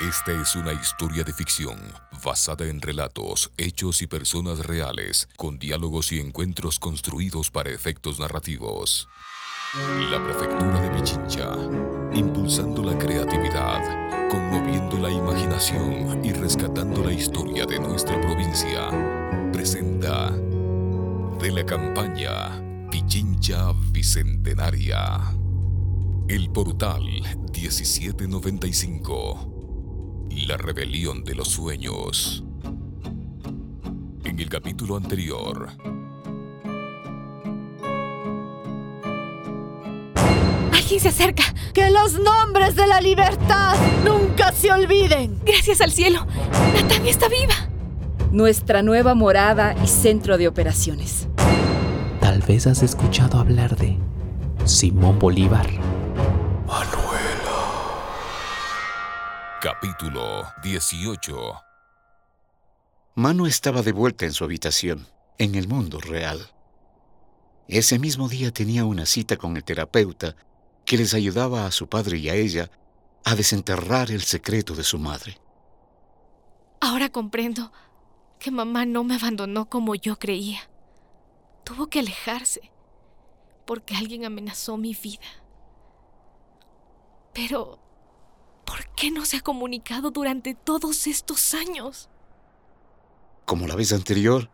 Esta es una historia de ficción basada en relatos, hechos y personas reales, con diálogos y encuentros construidos para efectos narrativos. La Prefectura de Pichincha, impulsando la creatividad, conmoviendo la imaginación y rescatando la historia de nuestra provincia, presenta de la campaña Pichincha Bicentenaria. El portal 1795. La rebelión de los sueños. En el capítulo anterior. Alguien se acerca. Que los nombres de la libertad nunca se olviden. Gracias al cielo. Natania está viva. Nuestra nueva morada y centro de operaciones. Tal vez has escuchado hablar de Simón Bolívar. Capítulo 18. Manu estaba de vuelta en su habitación, en el mundo real. Ese mismo día tenía una cita con el terapeuta que les ayudaba a su padre y a ella a desenterrar el secreto de su madre. Ahora comprendo que mamá no me abandonó como yo creía. Tuvo que alejarse porque alguien amenazó mi vida. Pero ¿Por qué no se ha comunicado durante todos estos años? Como la vez anterior,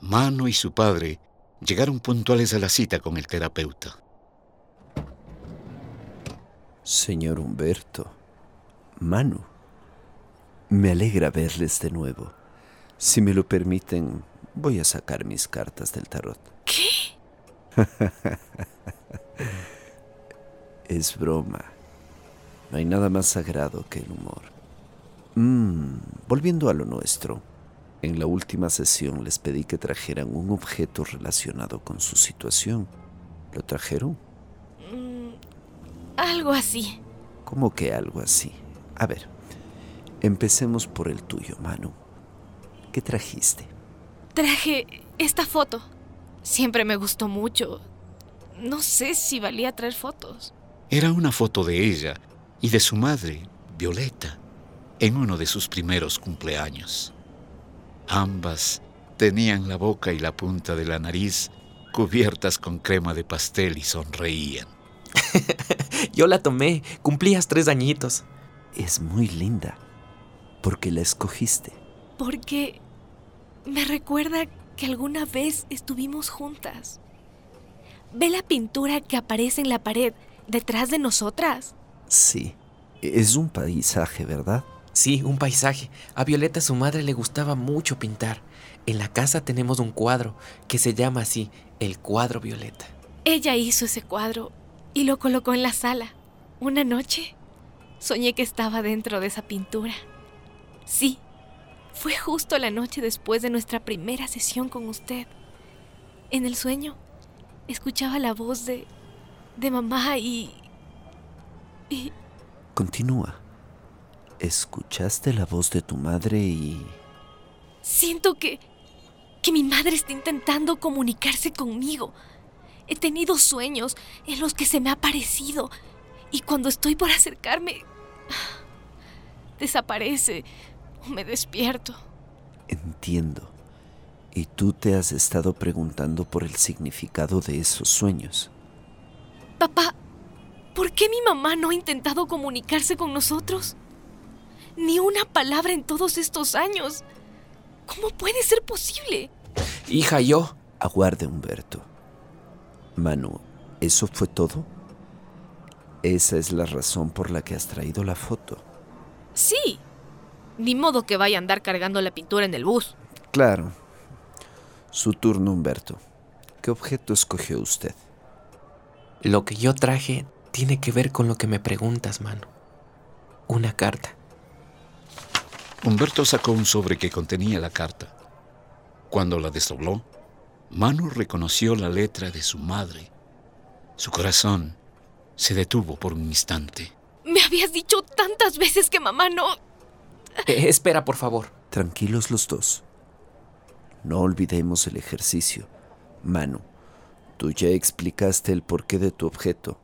Mano y su padre llegaron puntuales a la cita con el terapeuta. Señor Humberto, Manu, me alegra verles de nuevo. Si me lo permiten, voy a sacar mis cartas del tarot. ¿Qué? es broma. No hay nada más sagrado que el humor. Mm, volviendo a lo nuestro, en la última sesión les pedí que trajeran un objeto relacionado con su situación. ¿Lo trajeron? Mm, algo así. ¿Cómo que algo así? A ver, empecemos por el tuyo, Manu. ¿Qué trajiste? Traje esta foto. Siempre me gustó mucho. No sé si valía traer fotos. Era una foto de ella y de su madre, Violeta, en uno de sus primeros cumpleaños. Ambas tenían la boca y la punta de la nariz cubiertas con crema de pastel y sonreían. Yo la tomé, cumplías tres añitos. Es muy linda. ¿Por qué la escogiste? Porque me recuerda que alguna vez estuvimos juntas. ¿Ve la pintura que aparece en la pared detrás de nosotras? Sí, es un paisaje, ¿verdad? Sí, un paisaje. A Violeta su madre le gustaba mucho pintar. En la casa tenemos un cuadro que se llama así, el cuadro Violeta. Ella hizo ese cuadro y lo colocó en la sala. Una noche soñé que estaba dentro de esa pintura. Sí, fue justo la noche después de nuestra primera sesión con usted. En el sueño escuchaba la voz de de mamá y. Continúa. Escuchaste la voz de tu madre y... Siento que... que mi madre está intentando comunicarse conmigo. He tenido sueños en los que se me ha aparecido y cuando estoy por acercarme... desaparece o me despierto. Entiendo. Y tú te has estado preguntando por el significado de esos sueños. Papá, ¿Por qué mi mamá no ha intentado comunicarse con nosotros? Ni una palabra en todos estos años. ¿Cómo puede ser posible? Hija, yo. Aguarde, Humberto. Manu, ¿eso fue todo? Esa es la razón por la que has traído la foto. Sí. Ni modo que vaya a andar cargando la pintura en el bus. Claro. Su turno, Humberto. ¿Qué objeto escogió usted? Lo que yo traje tiene que ver con lo que me preguntas, mano. Una carta. Humberto sacó un sobre que contenía la carta. Cuando la desdobló, Manu reconoció la letra de su madre. Su corazón se detuvo por un instante. Me habías dicho tantas veces que mamá no... Eh, espera, por favor. Tranquilos los dos. No olvidemos el ejercicio. Manu, tú ya explicaste el porqué de tu objeto.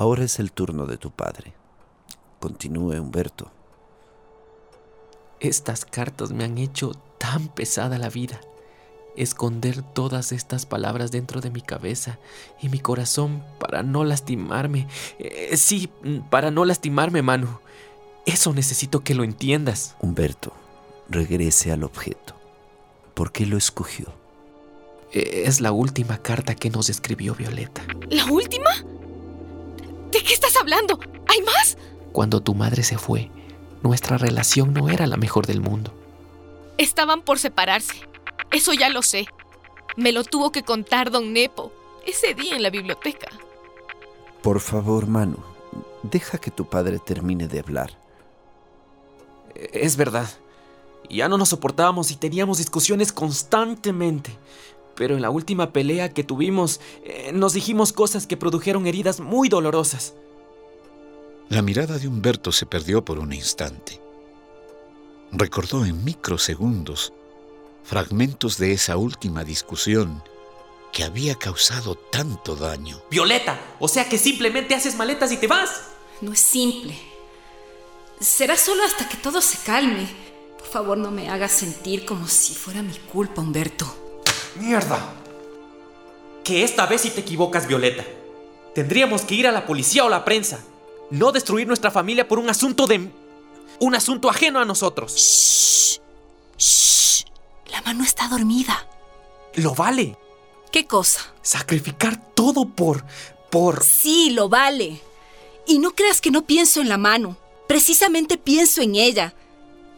Ahora es el turno de tu padre. Continúe, Humberto. Estas cartas me han hecho tan pesada la vida. Esconder todas estas palabras dentro de mi cabeza y mi corazón para no lastimarme. Eh, sí, para no lastimarme, Manu. Eso necesito que lo entiendas. Humberto, regrese al objeto. ¿Por qué lo escogió? Eh, es la última carta que nos escribió Violeta. ¿La última? ¿De qué estás hablando? ¿Hay más? Cuando tu madre se fue, nuestra relación no era la mejor del mundo. Estaban por separarse. Eso ya lo sé. Me lo tuvo que contar don Nepo ese día en la biblioteca. Por favor, Manu, deja que tu padre termine de hablar. Es verdad. Ya no nos soportábamos y teníamos discusiones constantemente. Pero en la última pelea que tuvimos, eh, nos dijimos cosas que produjeron heridas muy dolorosas. La mirada de Humberto se perdió por un instante. Recordó en microsegundos fragmentos de esa última discusión que había causado tanto daño. Violeta, o sea que simplemente haces maletas y te vas. No es simple. Será solo hasta que todo se calme. Por favor, no me hagas sentir como si fuera mi culpa, Humberto. ¡Mierda! Que esta vez sí te equivocas, Violeta. Tendríamos que ir a la policía o la prensa. No destruir nuestra familia por un asunto de... Un asunto ajeno a nosotros. Shh. Shh. La mano está dormida. Lo vale. ¿Qué cosa? Sacrificar todo por... por... Sí, lo vale. Y no creas que no pienso en la mano. Precisamente pienso en ella.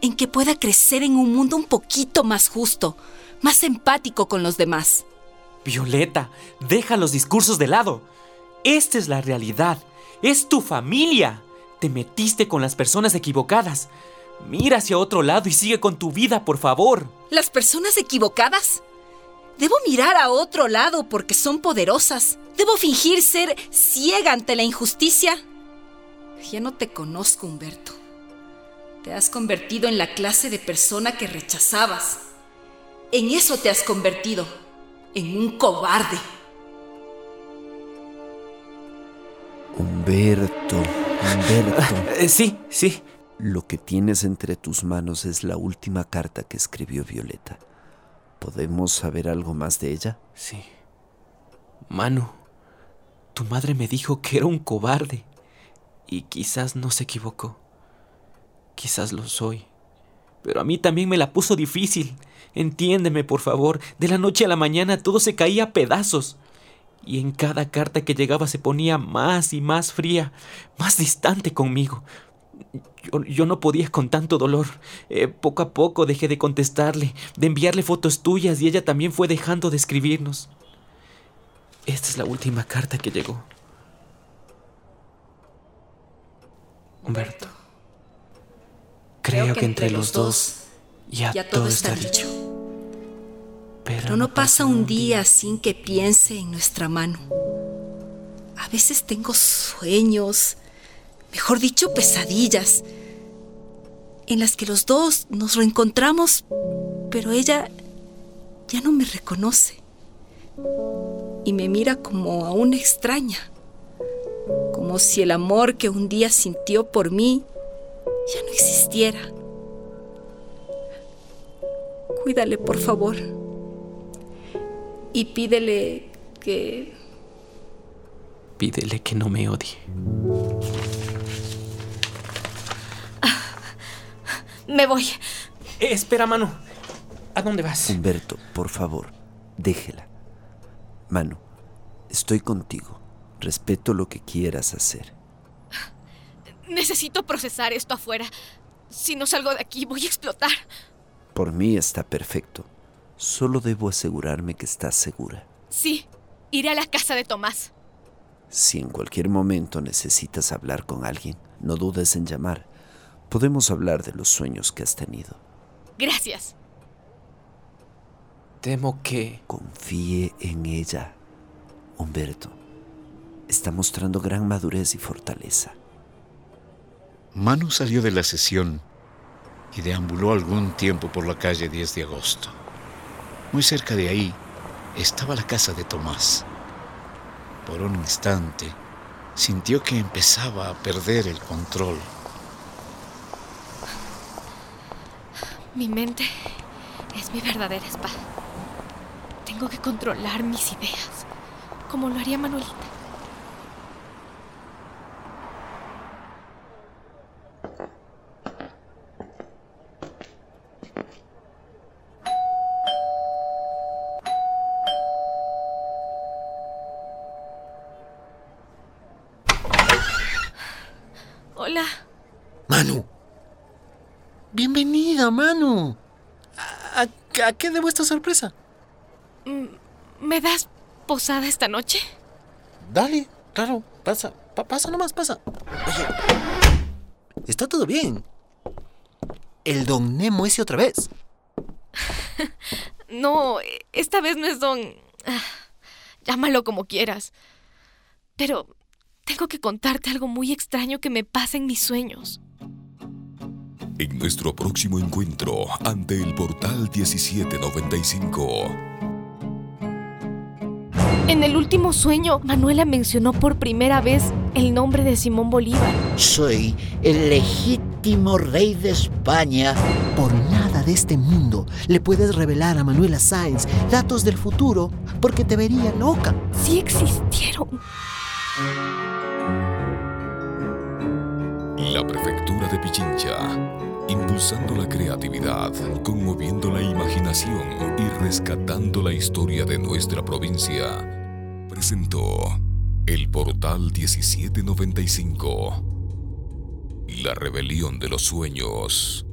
En que pueda crecer en un mundo un poquito más justo, más empático con los demás. Violeta, deja los discursos de lado. Esta es la realidad. Es tu familia. Te metiste con las personas equivocadas. Mira hacia otro lado y sigue con tu vida, por favor. ¿Las personas equivocadas? Debo mirar a otro lado porque son poderosas. Debo fingir ser ciega ante la injusticia. Ya no te conozco, Humberto. Te has convertido en la clase de persona que rechazabas. En eso te has convertido, en un cobarde. Humberto, Humberto. Eh, sí, sí. Lo que tienes entre tus manos es la última carta que escribió Violeta. ¿Podemos saber algo más de ella? Sí. Manu, tu madre me dijo que era un cobarde. Y quizás no se equivocó. Quizás lo soy. Pero a mí también me la puso difícil. Entiéndeme, por favor. De la noche a la mañana todo se caía a pedazos. Y en cada carta que llegaba se ponía más y más fría, más distante conmigo. Yo, no podía con tanto dolor. Eh, poco a poco dejé de contestarle, de enviarle fotos tuyas y ella también fue dejando de escribirnos. Esta es la última carta que llegó. Humberto. Creo, que entre los dos ya, todo está dicho. Pero no pasa un día sin que piense en nuestra mano. A veces tengo sueños, mejor dicho, pesadillas, en las que los dos nos reencontramos, pero ella ya no me reconoce y me mira como a una extraña, como si el amor que un día sintió por mí ya no existiera. Cuídale, por favor. Y pídele que... Pídele que no me odie. Me voy. Eh, espera, Manu. ¿A dónde vas? Humberto, por favor, déjela. Manu, estoy contigo. Respeto lo que quieras hacer. Necesito procesar esto afuera. Si no salgo de aquí, voy a explotar. Por mí está perfecto. Solo debo asegurarme que estás segura. Sí, iré a la casa de Tomás. Si en cualquier momento necesitas hablar con alguien, no dudes en llamar. Podemos hablar de los sueños que has tenido. Gracias. Temo que... Confíe en ella. Humberto, está mostrando gran madurez y fortaleza. Manu salió de la sesión y deambuló algún tiempo por la calle 10 de agosto. Muy cerca de ahí estaba la casa de Tomás. Por un instante sintió que empezaba a perder el control. Mi mente es mi verdadera espada. Tengo que controlar mis ideas, como lo haría Manuelita. Hola. Manu. Bienvenida, Manu. ¿A, a qué debo esta sorpresa? Mm, ¿Me das posada esta noche? Dale, claro, pasa, pa- pasa nomás, pasa. Oye, está todo bien. El don Nemo ese otra vez. No, esta vez no es don... ah, llámalo como quieras. Pero tengo que contarte algo muy extraño que me pasa en mis sueños. En nuestro próximo encuentro ante el portal 1795. En el último sueño, Manuela mencionó por primera vez el nombre de Simón Bolívar. Soy el legítimo rey de España. Por nada de este mundo le puedes revelar a Manuela Sáenz datos del futuro porque te vería loca. Sí existieron. La prefectura de Pichincha, impulsando la creatividad, conmoviendo la imaginación y rescatando la historia de nuestra provincia, presentó El Portal 1795. La rebelión de los sueños.